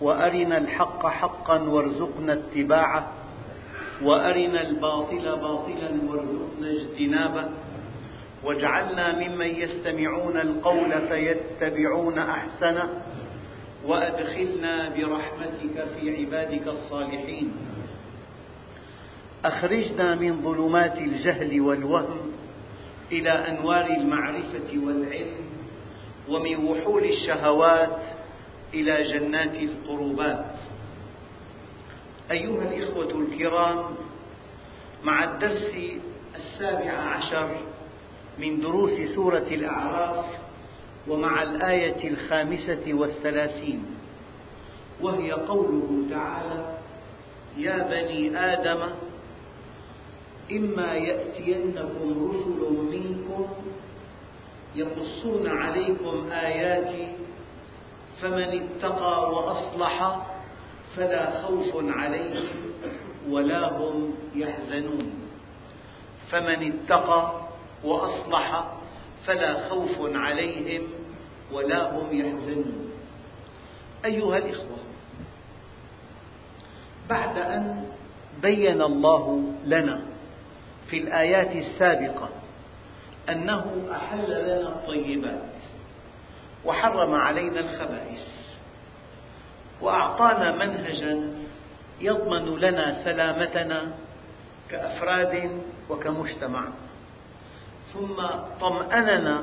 وأرنا الحق حقا وارزقنا اتباعه. وأرنا الباطل باطلا وارزقنا اجتنابه. واجعلنا ممن يستمعون القول فيتبعون أحسنه. وأدخلنا برحمتك في عبادك الصالحين. أخرجنا من ظلمات الجهل والوهم إلى أنوار المعرفة والعلم. ومن وحول الشهوات إلى جنات القربات. أيها الإخوة الكرام مع الدرس السابع عشر من دروس سورة الأعراف ومع الآية الخامسة والثلاثين وهي قوله تعالى يا بني آدم إما يأتينكم رسل منكم يقصون عليكم آياتي فمن اتقى وأصلح فلا خوف عليهم ولا هم يحزنون. فمن اتقى وأصلح فلا خوف عليهم ولا هم يحزنون. أيها الإخوة بعد أن بين الله لنا في الآيات السابقة أنه أحل لنا الطيبات وحرم علينا الخبائث. وأعطانا منهجا يضمن لنا سلامتنا كأفراد وكمجتمع. ثم طمأننا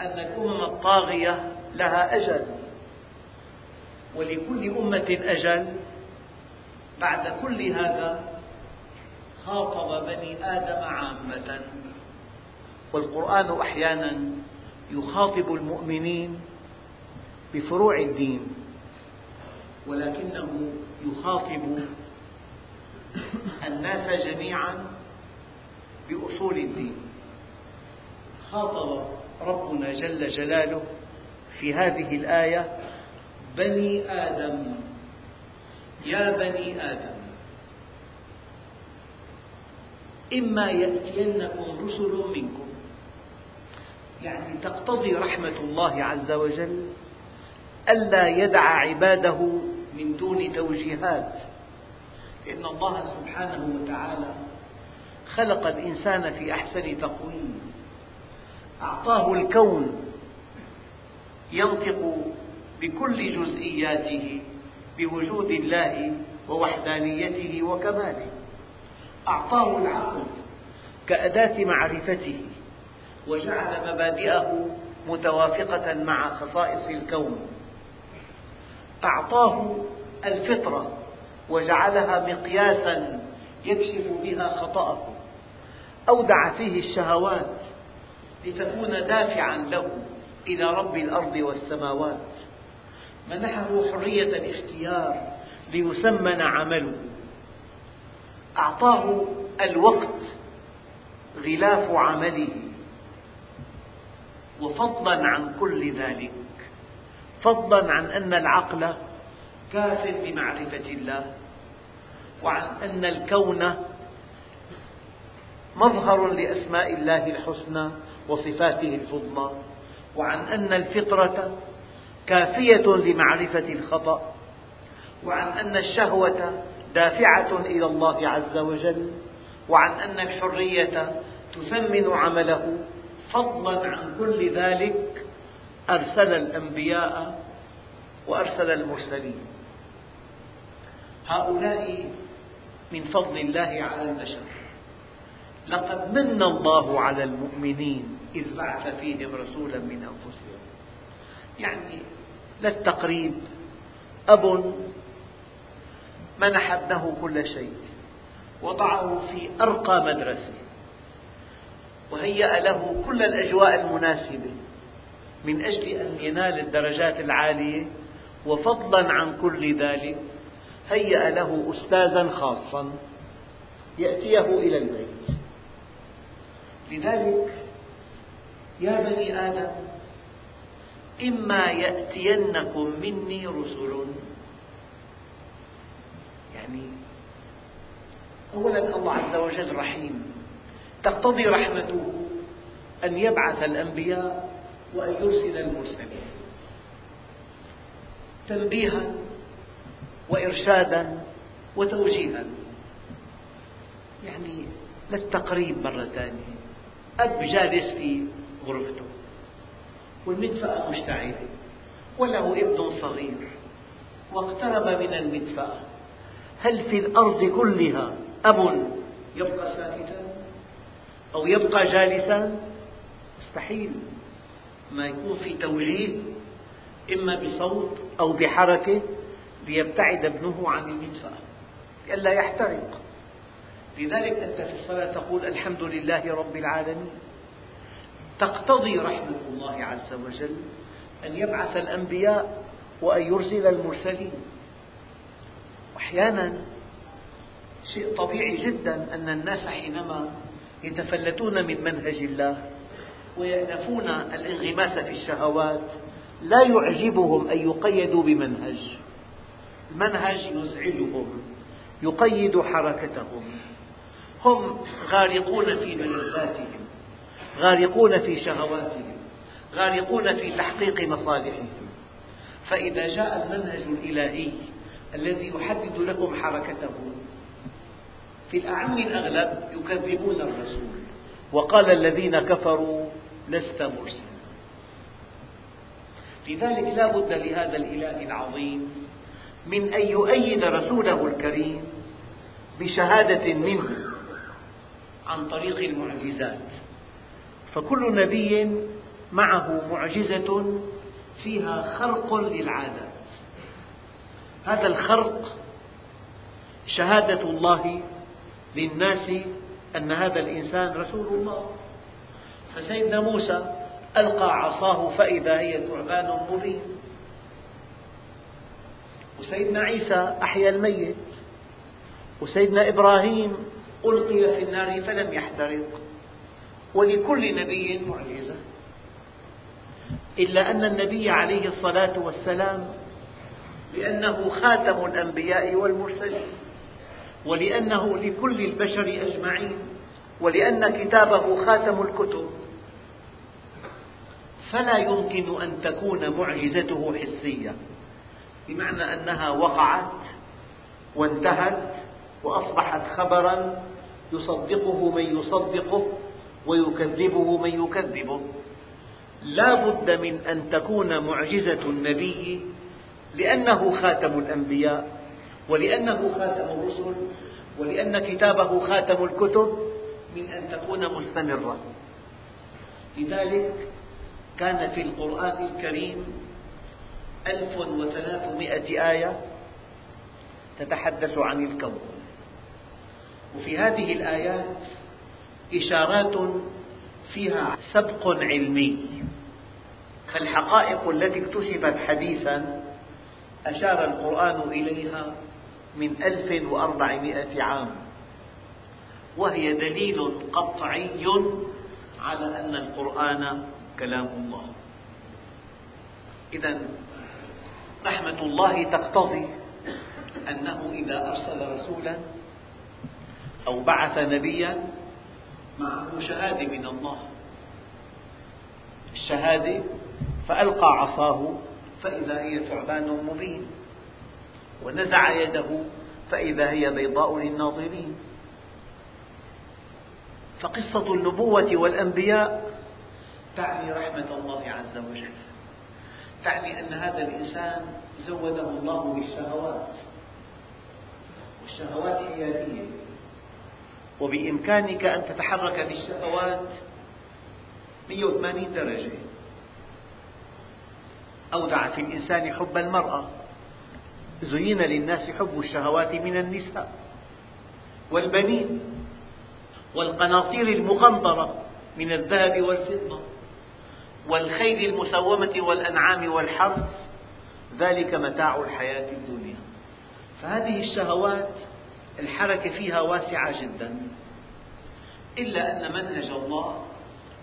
أن الأمم الطاغية لها أجل. ولكل أمة أجل. بعد كل هذا خاطب بني آدم عامة. والقرآن أحيانا يخاطب المؤمنين بفروع الدين ولكنه يخاطب الناس جميعا بأصول الدين. خاطب ربنا جل جلاله في هذه الآية بني آدم. يا بني آدم إما يأتينكم رسل منكم يعني تقتضي رحمة الله عز وجل ألا يدع عباده من دون توجيهات. لأن الله سبحانه وتعالى خلق الإنسان في أحسن تقويم. أعطاه الكون ينطق بكل جزئياته بوجود الله ووحدانيته وكماله. أعطاه العقل كأداة معرفته وجعل مبادئه متوافقة مع خصائص الكون. أعطاه الفطرة وجعلها مقياسا يكشف بها خطأه. أودع فيه الشهوات لتكون دافعا له إلى رب الأرض والسماوات. منحه حرية الاختيار ليسمن عمله. أعطاه الوقت غلاف عمله. وفضلا عن كل ذلك. فضلا عن أن العقل كاف بمعرفة الله وعن أن الكون مظهر لأسماء الله الحسنى وصفاته الفضلى وعن أن الفطرة كافية لمعرفة الخطأ وعن أن الشهوة دافعة إلى الله عز وجل وعن أن الحرية تثمن عمله. فضلا عن كل ذلك أرسل الأنبياء وأرسل المرسلين. هؤلاء من فضل الله على البشر. لقد من الله على المؤمنين إذ بعث فيهم رسولا من أنفسهم. يعني للتقريب أب منح ابنه كل شيء وضعه في أرقى مدرسة. وهيأ له كل الأجواء المناسبة. من أجل أن ينال الدرجات العالية وفضلا عن كل ذلك هيأ له أستاذا خاصا يأتيه إلى البيت لذلك يا بني آدم إما يأتينكم مني رسل. يعني أولا الله عز وجل رحيم. تقتضي رحمته أن يبعث الأنبياء وأن يرسل المرسلين. تنبيها وإرشادا وتوجيها. يعني للتقريب مرة ثانية؟ أب جالس في غرفته والمدفأة مشتعلة وله ابن صغير. واقترب من المدفأة هل في الأرض كلها أب يبقى ساكتا؟ أو يبقى جالسا مستحيل. ما يكون في توجيه إما بصوت أو بحركة ليبتعد ابنه عن المدفأة لئلا يحترق. لذلك أنت في الصلاة تقول الحمد لله رب العالمين. تقتضي رحمة الله عز وجل أن يبعث الأنبياء وأن يرسل المرسلين. أحيانا شيء طبيعي جدا أن الناس حينما يتفلتون من منهج الله ويأنفون الانغماس في الشهوات لا يعجبهم أن يقيدوا بمنهج. المنهج يزعجهم يقيد حركتهم. هم غارقون في ملذاتهم غارقون في شهواتهم غارقون في تحقيق مصالحهم. فإذا جاء المنهج الإلهي الذي يحدد لكم حركتهم في الأعم الأغلب يكذبون الرسول. وقال الذين كفروا لست مرسلا. لذلك لا بد لهذا الإله العظيم من أن يؤيد رسوله الكريم بشهادة منه عن طريق المعجزات. فكل نبي معه معجزة فيها خرق للعادات. هذا الخرق شهادة الله للناس أن هذا الإنسان رسول الله. فسيدنا موسى ألقى عصاه فإذا هي ثعبان مبين. وسيدنا عيسى أحيا الميت. وسيدنا إبراهيم ألقي في النار فلم يحترق. ولكل نبي معجزة. إلا أن النبي عليه الصلاة والسلام لأنه خاتم الأنبياء والمرسلين. ولأنه لكل البشر أجمعين ولأن كتابه خاتم الكتب. فلا يمكن أن تكون معجزته حسية بمعنى أنها وقعت وانتهت وأصبحت خبرا يصدقه من يصدقه ويكذبه من يكذبه. لا بد من أن تكون معجزة النبي لأنه خاتم الأنبياء. ولأنه خاتم الرسل ولأن كتابه خاتم الكتب من أن تكون مستمرة. لذلك كان في القرآن الكريم ألف وثلاثمائة آية تتحدث عن الكون. وفي هذه الآيات إشارات فيها سبق علمي. فالحقائق التي اكتشفت حديثا أشار القرآن إليها من ألف وأربعمائة عام. وهي دليل قطعي على أن القرآن كلام الله. إذا رحمة الله تقتضي أنه إذا أرسل رسولا أو بعث نبيا معه شهادة من الله. الشهادة فألقى عصاه فإذا هي ثعبان مبين. ونزع يده فإذا هي بيضاء للناظرين. فقصة النبوة والأنبياء تعني رحمة الله عز وجل. تعني أن هذا الإنسان زوده الله بالشهوات والشهوات حيادية. وبإمكانك أن تتحرك بالشهوات 180 درجة. أودع في الإنسان حب المرأة. زين للناس حب الشهوات من النساء والبنين والقناطير المقنطرة من الذهب والفضة والخيل المسومة والأنعام والحرث ذلك متاع الحياة الدنيا. فهذه الشهوات الحركة فيها واسعة جدا. إلا أن منهج الله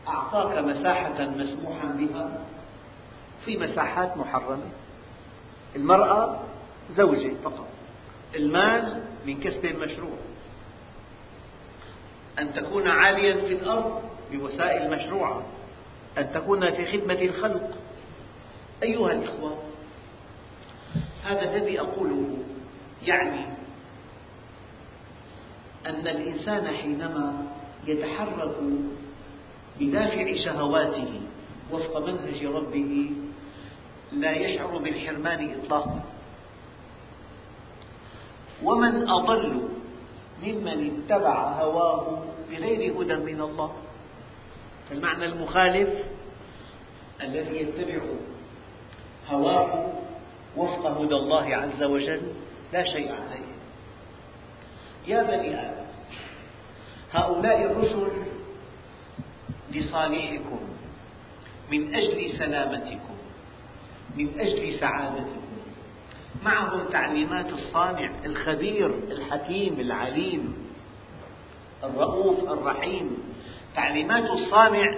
أعطاك مساحة مسموحا بها في مساحات محرمة. المرأة زوجة فقط. المال من كسب مشروع. أن تكون عاليا في الأرض بوسائل مشروعة. أن تكون في خدمة الخلق. أيها الإخوة هذا الذي أقوله يعني أن الإنسان حينما يتحرك بدافع شهواته وفق منهج ربه لا يشعر بالحرمان إطلاقا. ومن أضل ممن اتبع هواه بغير هدى من الله. فالمعنى المخالف الذي يتبع هواه وفق هدى الله عز وجل لا شيء عليه. يا بني آدم هؤلاء الرسل لصالحكم من أجل سلامتكم من أجل سعادتكم. معهم تعليمات الصانع الخبير الحكيم العليم الرؤوف الرحيم. تعليمات الصانع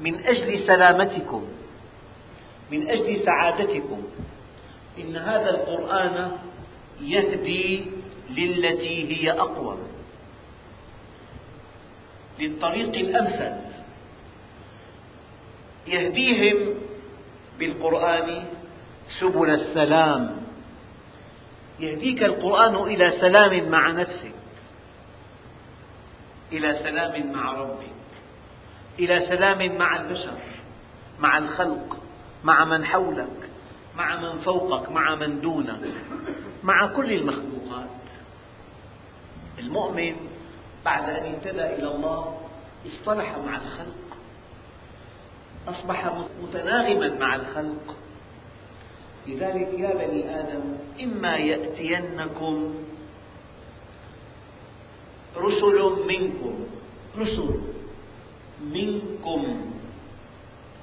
من أجل سلامتكم من أجل سعادتكم. إن هذا القرآن يهدي للتي هي أقوم للطريق الأمثل. يهديهم بالقرآن سبل السلام. يهديك القرآن إلى سلام مع نفسك. إلى سلام مع ربك. إلى سلام مع البشر مع الخلق مع من حولك مع من فوقك مع من دونك مع كل المخلوقات. المؤمن بعد أن اهتدى إلى الله اصطلح مع الخلق أصبح متناغما مع الخلق لذلك يا بني آدم إما يأتينكم رسل منكم رسل منكم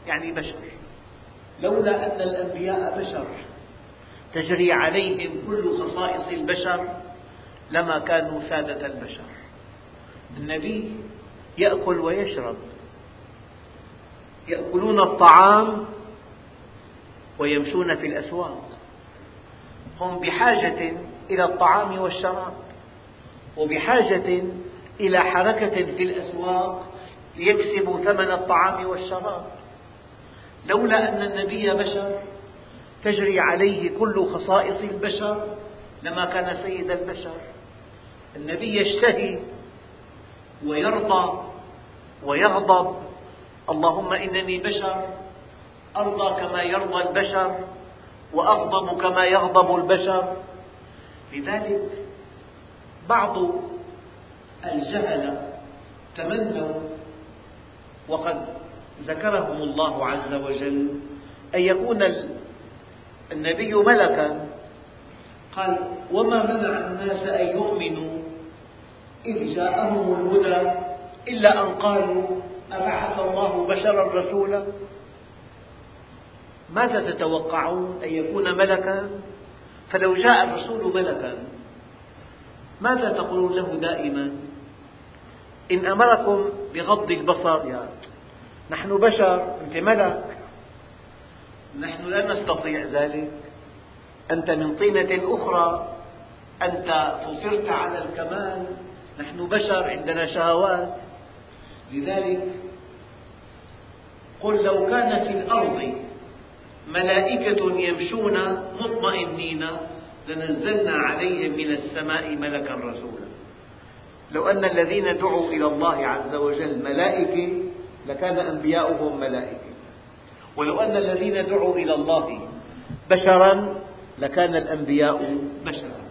يعني بشر. لولا أن الأنبياء بشر. تجري عليهم كل خصائص البشر لما كانوا سادة البشر. النبي يأكل ويشرب. يأكلون الطعام ويمشون في الأسواق. هم بحاجة إلى الطعام والشراب وبحاجة إلى حركة في الأسواق ليكسبوا ثمن الطعام والشراب. لولا أن النبي بشر تجري عليه كل خصائص البشر لما كان سيد البشر. النبي يشتهي ويرضى ويغضب. اللهم إنني بشر أرضى كما يرضى البشر وأغضب كما يغضب البشر. لذلك بعض الجهلة تمنوا وقد ذكرهم الله عز وجل أن يكون النبي ملكا. قال وما منع الناس أن يؤمنوا إذ جاءهم الهدى إلا أن قالوا أبعث الله بشرا رسولا ماذا تتوقعون أن يكون ملكا؟ فلو جاء الرسول ملكا ماذا تقولون له دائما؟ إن أمركم بغض البصر يا نحن بشر أنت ملك. نحن لا نستطيع ذلك. أنت من طينة أخرى. أنت فطرت على الكمال. نحن بشر عندنا شهوات. لذلك قل لو كان في الأرض ملائكة يمشون مطمئنين لنزلنا عليهم من السماء ملكا رسولا. لو أن الذين دعوا إلى الله عز وجل ملائكة لكان أنبياؤهم ملائكة. ولو أن الذين دعوا إلى الله بشرا لكان الأنبياء بشرا.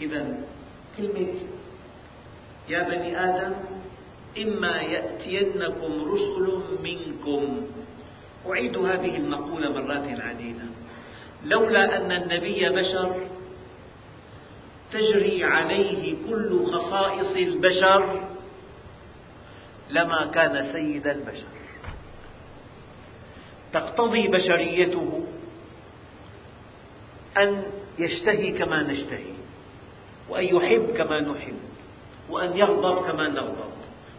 إذا كلمة يا بني آدم إما يأتينكم رسل منكم. أعيد هذه المقولة مرات عديدة. لولا أن النبي بشر تجري عليه كل خصائص البشر لما كان سيد البشر. تقتضي بشريته أن يشتهي كما نشتهي وأن يحب كما نحب وأن يغضب كما نغضب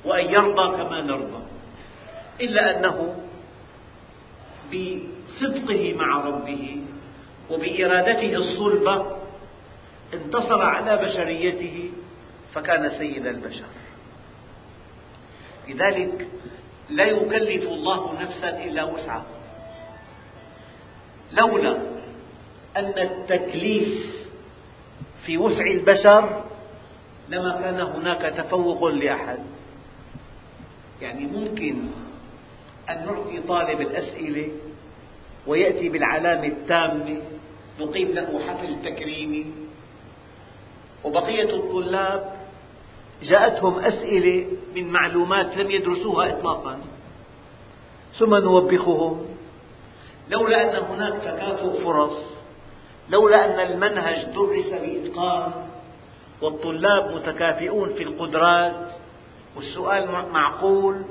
وأن يرضى كما نرضى إلا أنه بصدقه مع ربه وبإرادته الصلبة انتصر على بشريته فكان سيد البشر. لذلك لا يكلف الله نفسا إلا وسعها. لولا أن التكليف في وسع البشر لما كان هناك تفوق لأحد. يعني ممكن أن نعطي طالب الأسئلة ويأتي بالعلامة التامة نقيم له حفل تكريمي. وبقية الطلاب جاءتهم أسئلة من معلومات لم يدرسوها إطلاقا. ثم نوبخهم. لولا أن هناك تكافؤ فرص لولا أن المنهج درس بإتقان والطلاب متكافئون في القدرات والسؤال معقول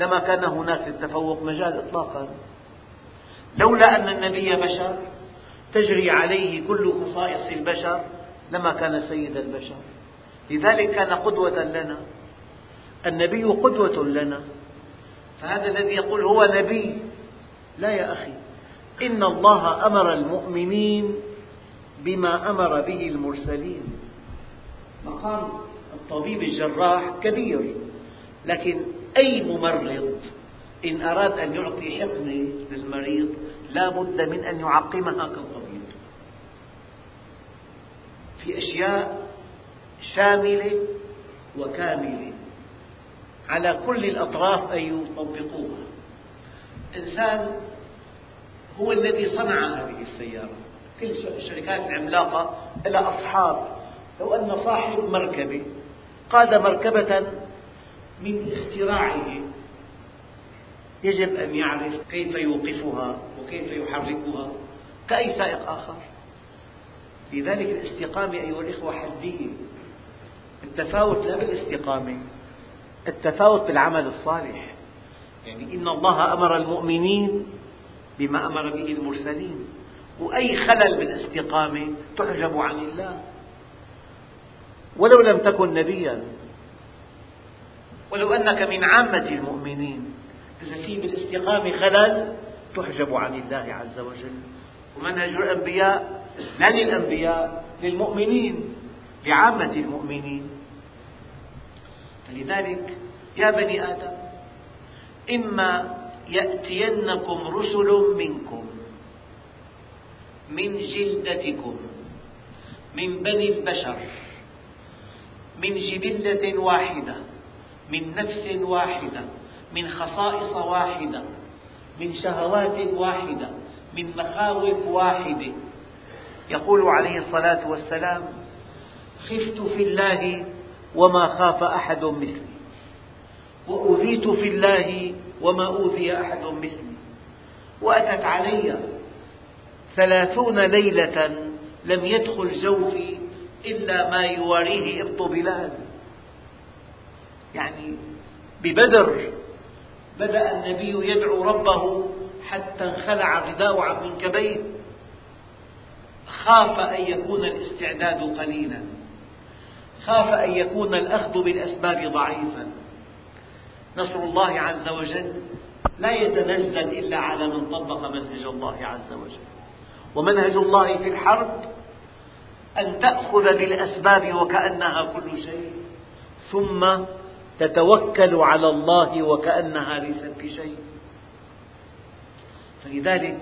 لما كان هناك للتفوق مجال إطلاقا. لولا أن النبي بشر تجري عليه كل خصائص البشر لما كان سيد البشر. لذلك كان قدوة لنا. النبي قدوة لنا. فهذا الذي يقول هو نبي. لا يا أخي. إن الله أمر المؤمنين بما أمر به المرسلين. مقام الطبيب الجراح كبير. لكن أي ممرض إن أراد أن يعطي حقنة للمريض لا بد من أن يعقمها كالطبيب. في أشياء شاملة وكاملة. على كل الأطراف أن يطبقوها. إنسان هو الذي صنع هذه السيارة. كل الشركات العملاقة لها أصحاب. لو أن صاحب مركبة قاد مركبة من اختراعه. يجب أن يعرف كيف يوقفها وكيف يحركها. كأي سائق آخر. لذلك الاستقامة أيها الإخوة حدية. التفاوت لا بالاستقامة التفاوت بالعمل الصالح. يعني إن الله أمر المؤمنين بما أمر به المرسلين. وأي خلل بالاستقامة تحجب عن الله. ولو لم تكن نبيا. ولو أنك من عامة المؤمنين إذا في بالاستقامة خلل تحجب عن الله عز وجل. ومنهج الأنبياء لا للأنبياء للمؤمنين لعامة المؤمنين. فلذلك يا بني آدم إما يأتينكم رسل منكم من جلدتكم من بني البشر من جبلة واحدة من نفس واحدة من خصائص واحدة من شهوات واحدة من مخاوف واحدة. يقول عليه الصلاة والسلام خفت في الله وما خاف أحد مثلي وأوذيت في الله وما أوذي أحد مثلي وأتت علي ثلاثون ليلة لم يدخل جوفي إلا ما يواريه إبط بلال. يعني ببدر بدأ النبي يدعو ربه حتى انخلع الرداء عن منكبيه خاف أن يكون الاستعداد قليلا. خاف أن يكون الأخذ بالأسباب ضعيفا. نصر الله عز وجل لا يتنزل إلا على من طبق منهج الله عز وجل. ومنهج الله في الحرب أن تأخذ بالأسباب وكأنها كل شيء. ثم تتوكل على الله وكأنها ليست بشيء. فلذلك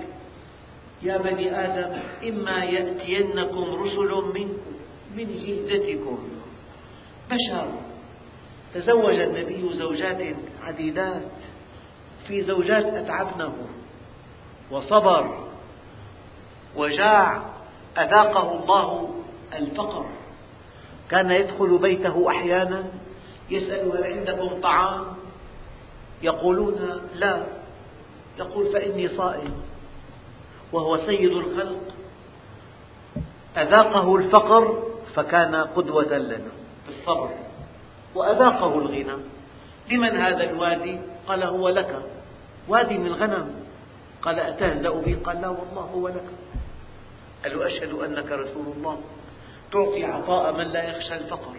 يا بني آدم إما يأتينكم رسل منكم من جلدتكم. بشر. تزوج النبي زوجات عديدات في زوجات أتعبنه. وصبر. وجاع. أذاقه الله الفقر. كان يدخل بيته أحيانا. يسأل هل عندكم طعام؟ يقولون لا. يقول فإني صائم وهو سيد الخلق. أذاقه الفقر فكان قدوة لنا في الصبر. وأذاقه الغنى. لمن هذا الوادي؟ قال هو لك. وادي من غنم. قال أتهزأ بي؟ قال لا والله هو لك. قال له أشهد أنك رسول الله. تعطي عطاء من لا يخشى الفقر.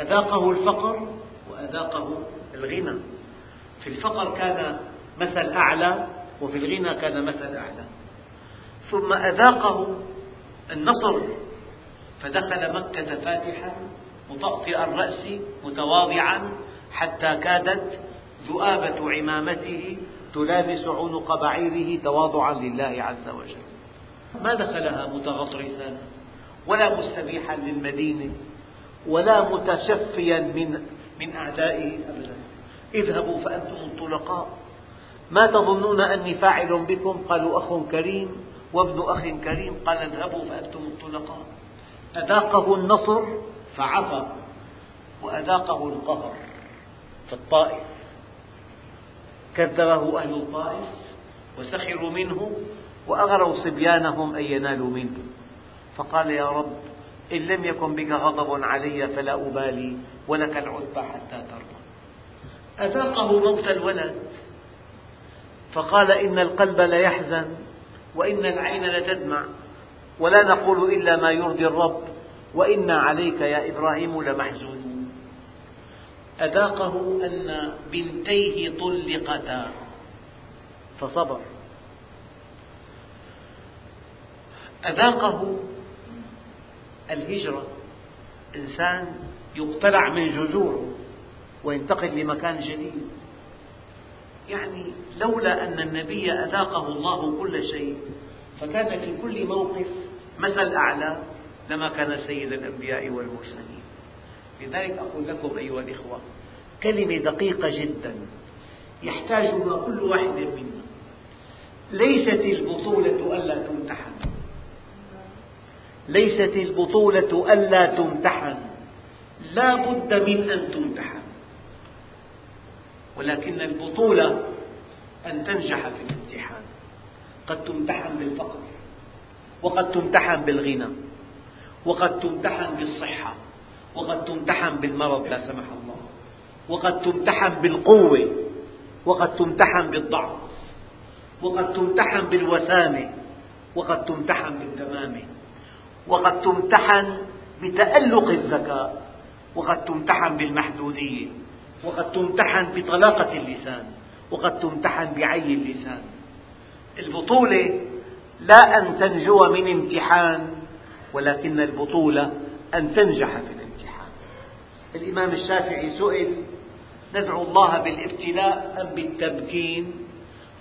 أذاقه الفقر وأذاقه الغنى. في الفقر كان مثل أعلى وفي الغنى كان مثل أعلى. ثم أذاقه النصر فدخل مكة فاتحا مطأطئ الرأس متواضعا حتى كادت ذؤابة عمامته تلامس عنق بعيره تواضعا لله عز وجل. ما دخلها متغطرسا ولا مستبيحا للمدينة. ولا متشفيا من من أعدائه أبدا. اذهبوا فأنتم الطلقاء. ما تظنون أني فاعل بكم؟ قالوا أخ كريم وابن أخ كريم. قال اذهبوا فأنتم الطلقاء. أذاقه النصر فعفى وأذاقه القهر في الطائف كذبه أهل الطائف وسخروا منه وأغروا صبيانهم أن ينالوا منه. فقال يا رب إن لم يكن بك غضب علي فلا أبالي ولك العتبى حتى ترضى. أذاقه موت الولد. فقال إن القلب ليحزن وإن العين لتدمع ولا نقول إلا ما يرضي الرب وإنا عليك يا إبراهيم لمحزونون أذاقه أن بنتيه طلقتا. فصبر. أذاقه الهجرة إنسان يقتلع من جذوره وينتقل لمكان جديد. يعني لولا أن النبي أذاقه الله كل شيء فكان في كل موقف مثل أعلى لما كان سيد الأنبياء والمرسلين. لذلك أقول لكم أيها الإخوة كلمة دقيقة جدا يحتاجها كل واحد منا. ليست البطولة ألا تمتحن. ليست البطولة ألا تمتحن. لا بد من أن تمتحن. ولكن البطولة أن تنجح في الامتحان. قد تمتحن بالفقر وقد تمتحن بالغنى وقد تمتحن بالصحة وقد تمتحن بالمرض لا سمح الله وقد تمتحن بالقوة وقد تمتحن بالضعف وقد تمتحن بالوسامة وقد تمتحن بالتمامة وقد تمتحن بتألق الذكاء وقد تمتحن بالمحدودية وقد تمتحن بطلاقة اللسان وقد تمتحن بعي اللسان. البطولة لا أن تنجو من امتحان ولكن البطولة أن تنجح في الامتحان. الإمام الشافعي سئل ندعو الله بالابتلاء أم بالتمكين؟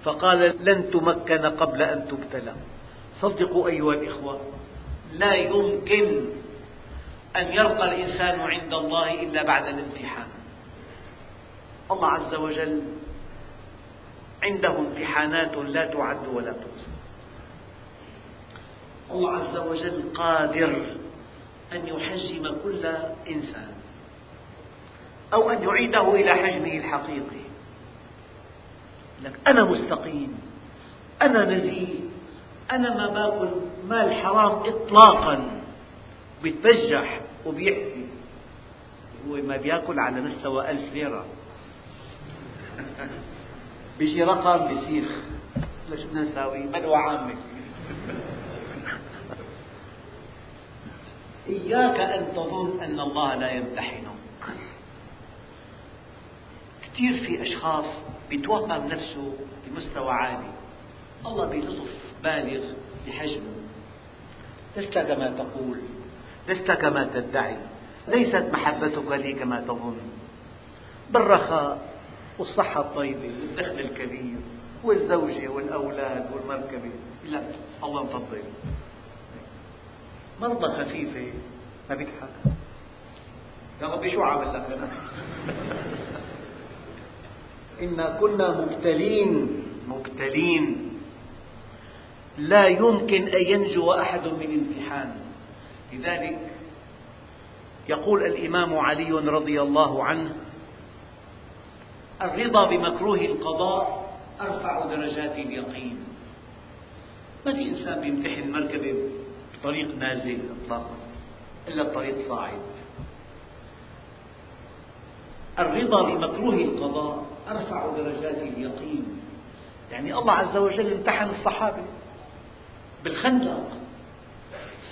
فقال لن تمكن قبل أن تبتلى. صدقوا أيها الإخوة. لا يمكن أن يرقى الإنسان عند الله إلا بعد الامتحان. الله عز وجل عنده امتحانات لا تعد ولا تحصى. الله عز وجل قادر أن يحجم كل إنسان أو أن يعيده إلى حجمه الحقيقي. لك أنا مستقيم أنا نزيه أنا ما باكل مال حرام إطلاقا بيتبجح وبيحكي. هو ما بياكل على مستوى ألف ليرة. بيجي رقم بيصير. شو بدنا نساوي؟ بلوى عامة. إياك أن تظن أن الله لا يمتحنك كثير في أشخاص بيتوهم نفسه بمستوى عالي. الله بلطف بالغ بحجمه لست كما تقول لست كما تدعي ليست محبتك لي كما تظن. بالرخاء والصحة الطيبة والدخل الكبير والزوجة والأولاد والمركبة لا الله مفضل مرضى خفيفة ما بيضحك. يا ربي شو عامل لك أنا؟ إنا كنا مبتلين. مبتلين. لا يمكن أن ينجو أحد من امتحان لذلك يقول الإمام علي رضي الله عنه الرضا بمكروه القضاء أرفع درجات اليقين. ما في إنسان بيمتحن مركبة بطريق نازل إطلاقا إلا الطريق صاعد. الرضا بمكروه القضاء أرفع درجات اليقين. يعني الله عز وجل امتحن الصحابة. بالخندق.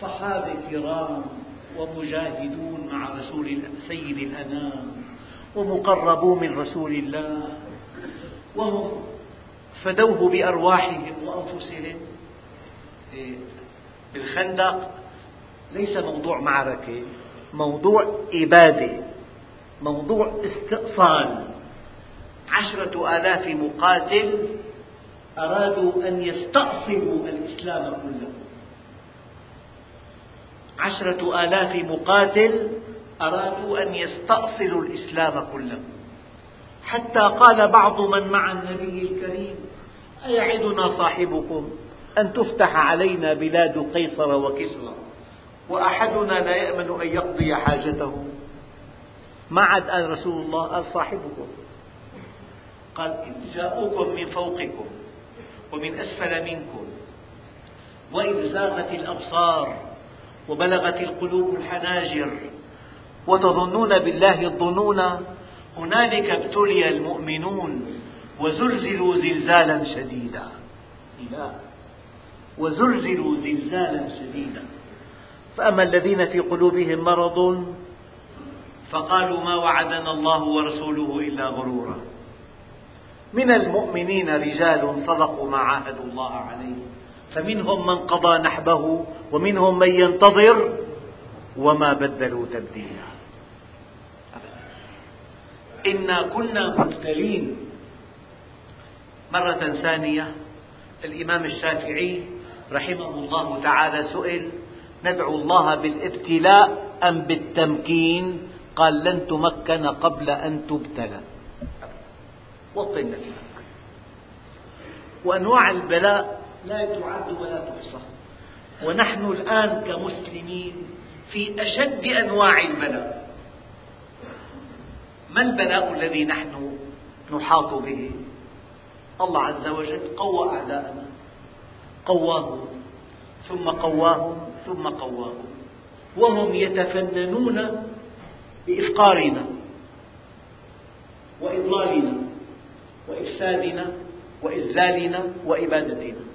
صحابة كرام ومجاهدون مع رسول سيد الأنام ومقربون من رسول الله وهم فدوه بأرواحهم وأنفسهم. بالخندق ليس موضوع معركة موضوع إبادة موضوع استئصال. عشرة آلاف مقاتل أرادوا أن يستأصلوا الإسلام كله. عشرة آلاف مقاتل أرادوا أن يستأصلوا الإسلام كله. حتى قال بعض من مع النبي الكريم أيعدنا صاحبكم أن تفتح علينا بلاد قيصر وكسرى وأحدنا لا يأمن أن يقضي حاجته. ما عاد قال رسول الله قال صاحبكم. قال إذ جاءوكم من فوقكم. ومن أسفل منكم. وإذ زاغت الأبصار وبلغت القلوب الحناجر وتظنون بالله الظنون هنالك ابتلي المؤمنون وزلزلوا زلزالا شديدا. إله وزلزلوا زلزالا شديدا. فأما الذين في قلوبهم مرض فقالوا ما وعدنا الله ورسوله إلا غرورا. من المؤمنين رجال صدقوا ما عاهدوا الله عليه. فمنهم من قضى نحبه ومنهم من ينتظر وما بدلوا تبديلا. إنا كنا مبتلين. مرة ثانية الإمام الشافعي رحمه الله تعالى سئل ندعو الله بالابتلاء أم بالتمكين؟ قال لن تمكن قبل أن تبتلى. وطن نفسك. وأنواع البلاء لا تعد ولا تحصى. ونحن الآن كمسلمين في أشد أنواع البلاء. ما البلاء الذي نحن نحاط به؟ الله عز وجل قوى أعداءنا. قواهم ثم قواهم ثم قواهم وهم يتفننون بإفقارنا وإضلالنا. وإفسادنا وإذلالنا وإبادتنا.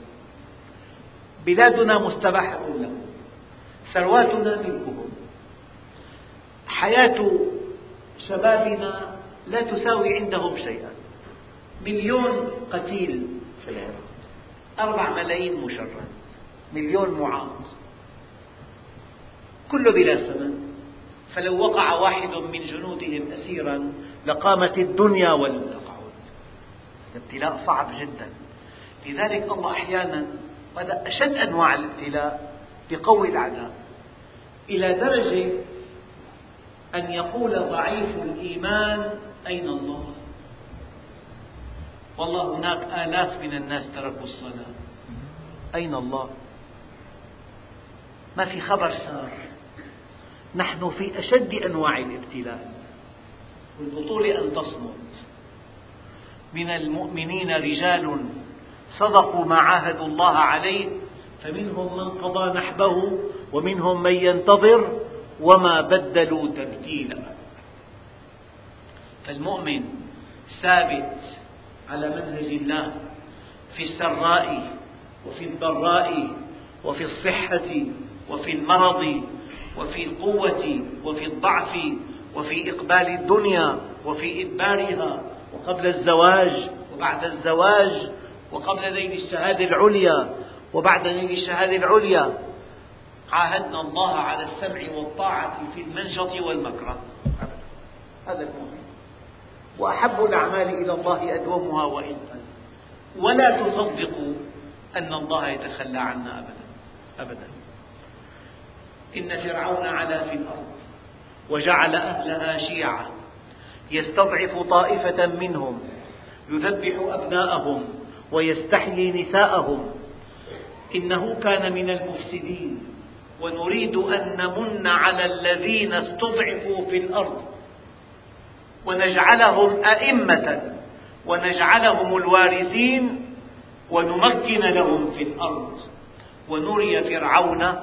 بلادنا مستباحة لهم. ثرواتنا ملكهم حياة شبابنا لا تساوي عندهم شيئا. مليون قتيل في العراق. أربع ملايين مشرد مليون معاق. كله بلا ثمن فلو وقع واحد من جنودهم أسيرا لقامت الدنيا تقعد الابتلاء صعب جدا. لذلك الله أحيانا هذا أشد أنواع الابتلاء يقوي الأعداء إلى درجة أن يقول ضعيف الإيمان أين الله؟ والله هناك آلاف من الناس تركوا الصلاة. أين الله؟ ما في خبر صار نحن في أشد أنواع الابتلاء. والبطولة أن تصمت. من المؤمنين رجال صدقوا ما عاهدوا الله عليه فمنهم من قضى نحبه ومنهم من ينتظر وما بدلوا تبديلا. فالمؤمن ثابت على منهج الله في السراء وفي الضراء وفي الصحة وفي المرض وفي القوة وفي الضعف وفي إقبال الدنيا وفي إدبارها وقبل الزواج وبعد الزواج وقبل نيل الشهادة العليا وبعد نيل الشهادة العليا. عاهدنا الله على السمع والطاعة في المنشط والمكره. هذا المؤمن وأحب الأعمال إلى الله أدومها وإن ولا تصدقوا أن الله يتخلى عنا أبدا. أبدا. إن فرعون علا في الأرض وجعل أهلها شيعا. يستضعف طائفة منهم يذبح أبناءهم ويستحيي نساءهم. إنه كان من المفسدين ونريد أن نمن على الذين استضعفوا في الأرض. ونجعلهم أئمة ونجعلهم الوارثين ونمكن لهم في الأرض. ونري فرعون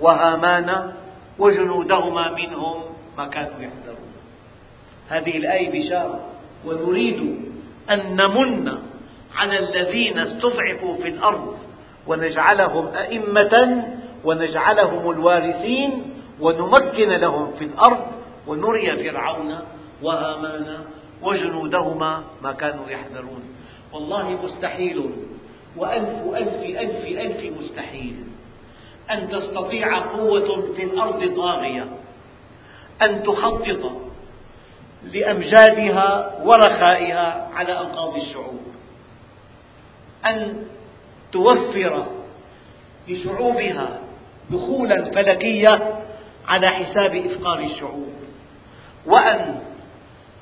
وهامان وجنودهما منهم ما كانوا يحذرون. هذه الآية بشارة ونريد أن نمن على الذين استضعفوا في الأرض ونجعلهم أئمة ونجعلهم الوارثين ونمكن لهم في الأرض ونري فرعون وهامان وجنودهما ما كانوا يحذرون. والله مستحيل وألف ألف ألف ألف مستحيل. أن تستطيع قوة في الأرض طاغية أن تخطط لأمجادها ورخائها على أنقاض الشعوب. أن توفر لشعوبها دخولا فلكيا على حساب إفقار الشعوب. وأن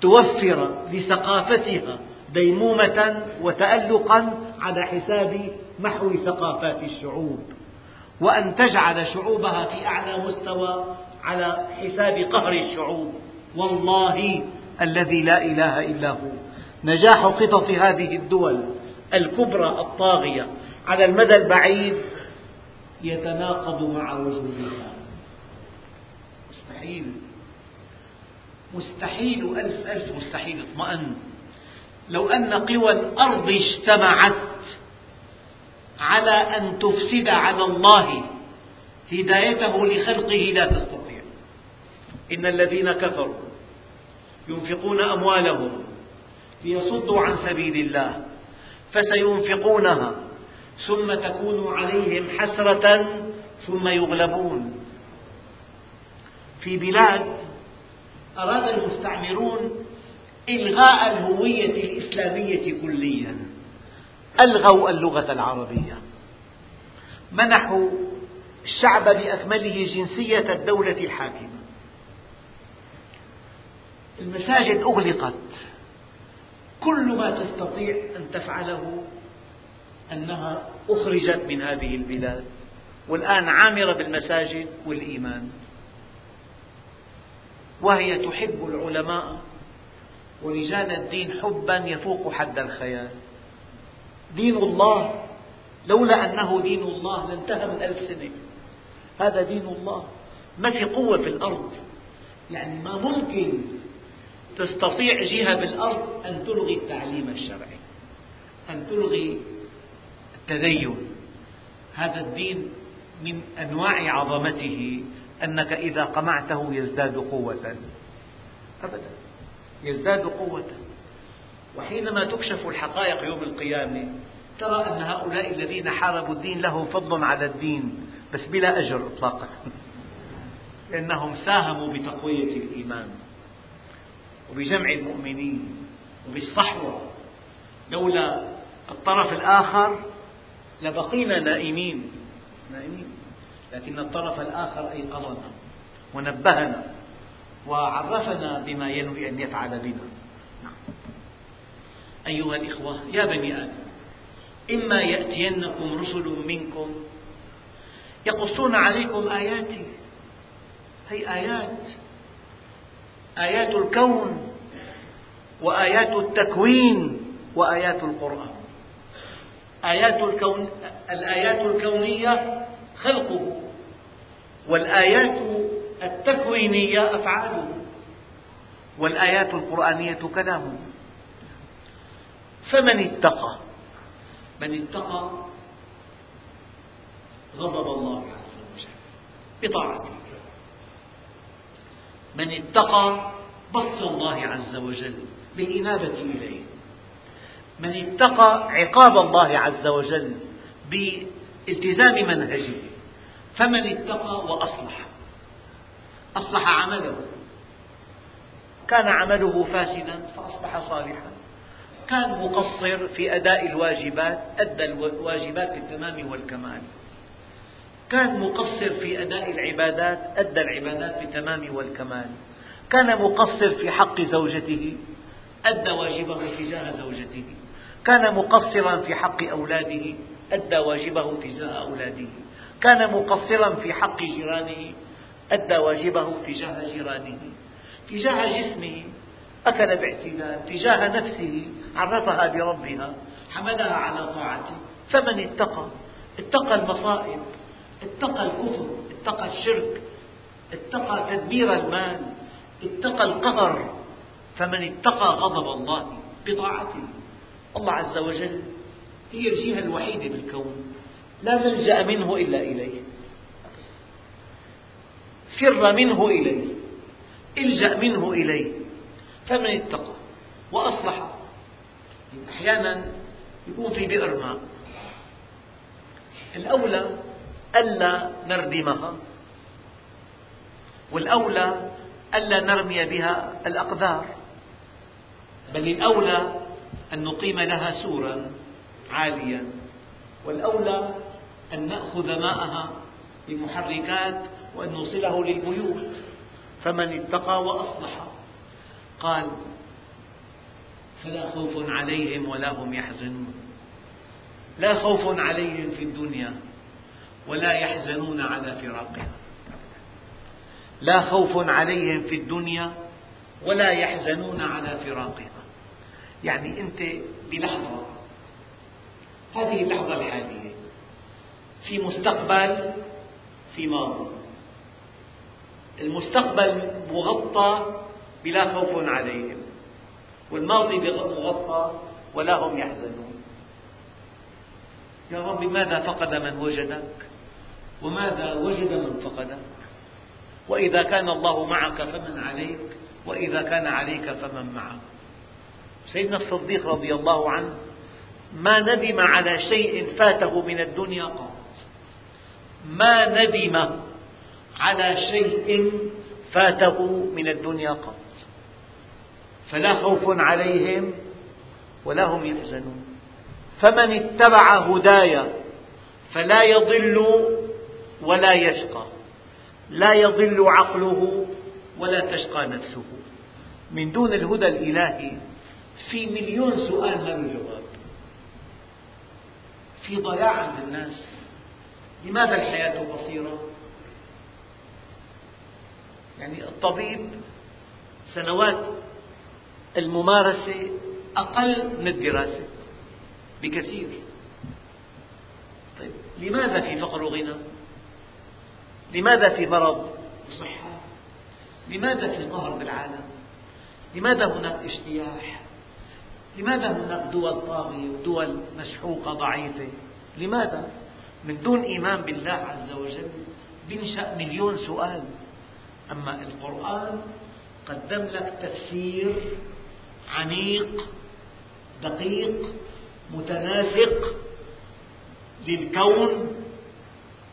توفر لثقافتها ديمومة وتألقا على حساب محو ثقافات الشعوب. وأن تجعل شعوبها في أعلى مستوى على حساب قهر الشعوب. والله الذي لا إله إلا هو. نجاح خطط هذه الدول الكبرى الطاغية على المدى البعيد يتناقض مع وجودها. مستحيل. مستحيل ألف ألف مستحيل اطمئن. لو أن قوى الأرض اجتمعت على أن تفسد على الله هدايته لخلقه لا تستطيع. إن الذين كفروا ينفقون أموالهم ليصدوا عن سبيل الله فسينفقونها ثم تكون عليهم حسرة ثم يغلبون. في بلاد أراد المستعمرون إلغاء الهوية الإسلامية كليا ألغوا اللغة العربية. منحوا الشعب بأكمله جنسية الدولة الحاكمة. المساجد أغلقت. كل ما تستطيع أن تفعله أنها أخرجت من هذه البلاد والآن عامرة بالمساجد والإيمان. وهي تحب العلماء ورجال الدين حبا يفوق حد الخيال. دين الله لولا أنه دين الله لانتهى من ألف سنة. هذا دين الله. ما في قوة في الأرض. يعني ما ممكن تستطيع جهة بالأرض أن تلغي التعليم الشرعي أن تلغي التدين هذا الدين من أنواع عظمته أنك إذا قمعته يزداد قوة. أبدا يزداد قوة. وحينما تكشف الحقائق يوم القيامة ترى أن هؤلاء الذين حاربوا الدين لهم فضل على الدين بس بلا أجر إطلاقا. لأنهم ساهموا بتقوية الإيمان. وبجمع المؤمنين وبالصحوة. لولا الطرف الآخر لبقينا نائمين. نائمين. لكن الطرف الآخر أيقظنا ونبهنا وعرفنا بما ينوي أن يفعل بنا. أيها الإخوة يا بني آدم إما يأتينكم رسل منكم يقصون عليكم آياتي. هي آيات آيات الكون وآيات التكوين وآيات القرآن. آيات الكون الآيات الكونية خلقه والآيات التكوينية أفعاله والآيات القرآنية كلامه. فمن اتقى؟ من اتقى غضب الله عز وجل بطاعته. من اتقى بص الله عز وجل بالإنابة إليه. من اتقى عقاب الله عز وجل بالتزام منهجه. فمن اتقى وأصلح. أصلح عمله. كان عمله فاسدا فأصبح صالحا. كان مقصر في أداء الواجبات أدى الواجبات بالتمام والكمال. كان مقصر في أداء العبادات أدى العبادات بالتمام والكمال. كان مقصر في حق زوجته أدى واجبه تجاه زوجته. كان مقصرا في حق أولاده أدى واجبه تجاه أولاده. كان مقصرا في حق جيرانه أدى واجبه تجاه جيرانه. تجاه جسمه أكل باعتدال تجاه نفسه عرفها بربها حملها على طاعته فمن اتقى اتقى المصائب. اتقى الكفر اتقى الشرك اتقى تدبير المال اتقى القهر فمن اتقى غضب الله بطاعته. الله عز وجل هي الجهة الوحيدة بالكون لا ملجأ منه إلا إليه. فر منه إليه إلجأ منه إليه. فمن اتقى وأصلح أحيانا يكون في بئر ماء. الأولى ألا نردمها والأولى ألا نرمي بها الأقدار. بل الأولى أن نقيم لها سورا عاليا والأولى أن نأخذ ماءها بمحركات وأن نوصله للبيوت. فمن اتقى وأصلح. قال فلا خوف عليهم ولا هم يحزنون. لا خوف عليهم في الدنيا. ولا يحزنون على فراقها لا خوف عليهم في الدنيا ولا يحزنون على فراقها يعني أنت بلحظة هذه اللحظة الحالية في مستقبل في ماضي. المستقبل مغطى بلا خوف عليهم والماضي مغطى ولا هم يحزنون. يا رب ماذا فقد من وجدك؟ وماذا وجد من فقدك وإذا كان الله معك فمن عليك وإذا كان عليك فمن معك. سيدنا الصديق رضي الله عنه ما ندم على شيء فاته من الدنيا؟ قط ما ندم على شيء فاته من الدنيا؟ قط فلا خوف عليهم ولا هم يحزنون. فمن اتبع هداي فلا يضل ولا يشقى. لا يضل عقله ولا تشقى نفسه. من دون الهدى الإلهي في مليون سؤال ما له جواب. في ضياع عند الناس. لماذا الحياة قصيرة؟ يعني الطبيب سنوات الممارسة أقل من الدراسة. بكثير. طيب لماذا في فقر وغنى؟ لماذا في مرض وصحة؟ لماذا في قهر بالعالم؟ لماذا هناك اجتياح؟ لماذا هناك دول طاغية ودول مسحوقة ضعيفة؟ لماذا؟ من دون إيمان بالله عز وجل بينشأ مليون سؤال أما القرآن قدم لك تفسير عميق دقيق متناسق للكون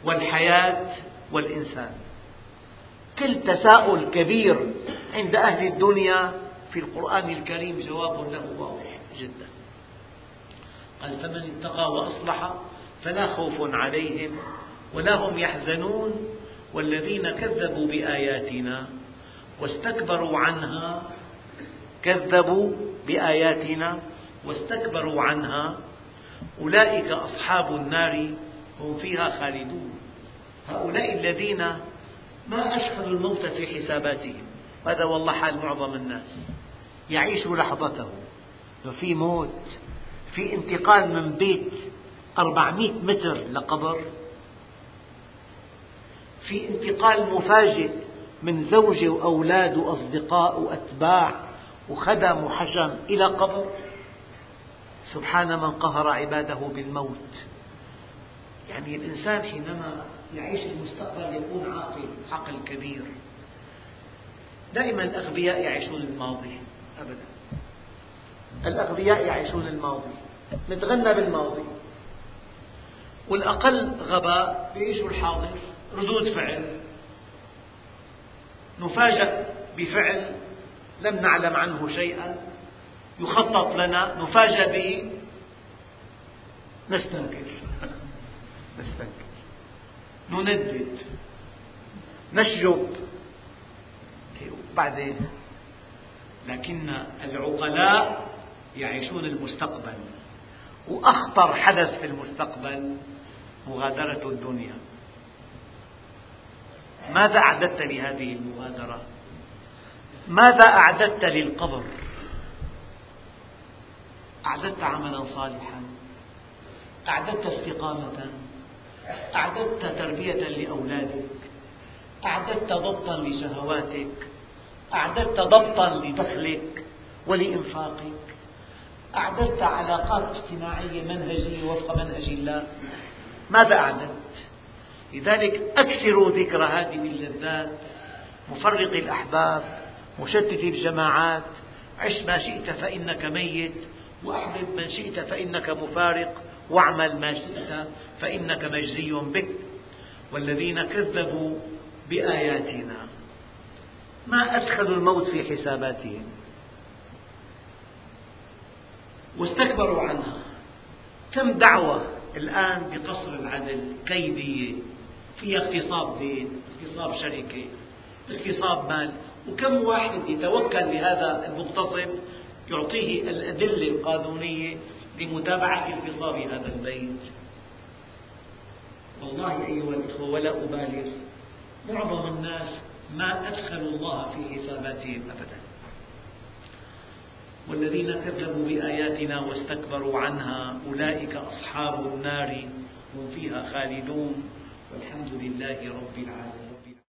والحياة والإنسان. كل تساؤل كبير عند أهل الدنيا في القرآن الكريم جواب له واضح جدا. قال فمن اتقى وأصلح فلا خوف عليهم ولا هم يحزنون. والذين كذبوا بآياتنا واستكبروا عنها كذبوا بآياتنا واستكبروا عنها. أولئك أصحاب النار هم فيها خالدون. هؤلاء الذين ما أشغلوا الموت في حساباتهم. هذا والله حال معظم الناس. يعيش لحظته. في موت في انتقال من بيت أربعمئة متر لقبر. في انتقال مفاجئ من زوجة وأولاد وأصدقاء وأتباع وخدم وحشم إلى قبر. سبحان من قهر عباده بالموت. يعني الإنسان حينما يعيش المستقبل يكون عاقل. عقل كبير. دائما الأغبياء يعيشون الماضي. أبدا. الأغبياء يعيشون الماضي. نتغنى بالماضي. والأقل غباء يعيشوا الحاضر. ردود فعل. نفاجأ بفعل لم نعلم عنه شيئا. يخطط لنا. نفاجأ به. نستنكر. نستنكر. نندد نشجب. بعدين لكن العقلاء يعيشون المستقبل. وأخطر حدث في المستقبل مغادرة الدنيا. ماذا أعددت لهذه المغادرة؟ ماذا أعددت للقبر؟ أعددت عملا صالحا. أعددت استقامة. أعددت تربية لأولادك. أعددت ضبطا لشهواتك. أعددت ضبطا لدخلك ولإنفاقك. أعددت علاقات اجتماعية منهجية وفق منهج الله. ماذا أعددت؟ لذلك أكثروا ذكر هذه اللذات. مفرق الأحباب مشتت الجماعات. عش ما شئت فإنك ميت وأحبب من شئت فإنك مفارق. واعمل ما شئت فإنك مجزي بك. والذين كذبوا بآياتنا. ما أدخلوا الموت في حساباتهم؟ واستكبروا عنها. كم دعوة الآن بقصر العدل؟ كيدية فيها اغتصاب دين اغتصاب شركة اغتصاب مال. وكم واحد يتوكل لهذا المغتصب؟ يعطيه الأدلة القانونية لمتابعة اغتصاب هذا البيت. والله أيها الأخوة ولا أبالغ. معظم الناس ما أدخلوا الله في حساباتهم أبدا. والذين كذبوا بآياتنا واستكبروا عنها أولئك أصحاب النار هم فيها خالدون. والحمد لله رب العالمين.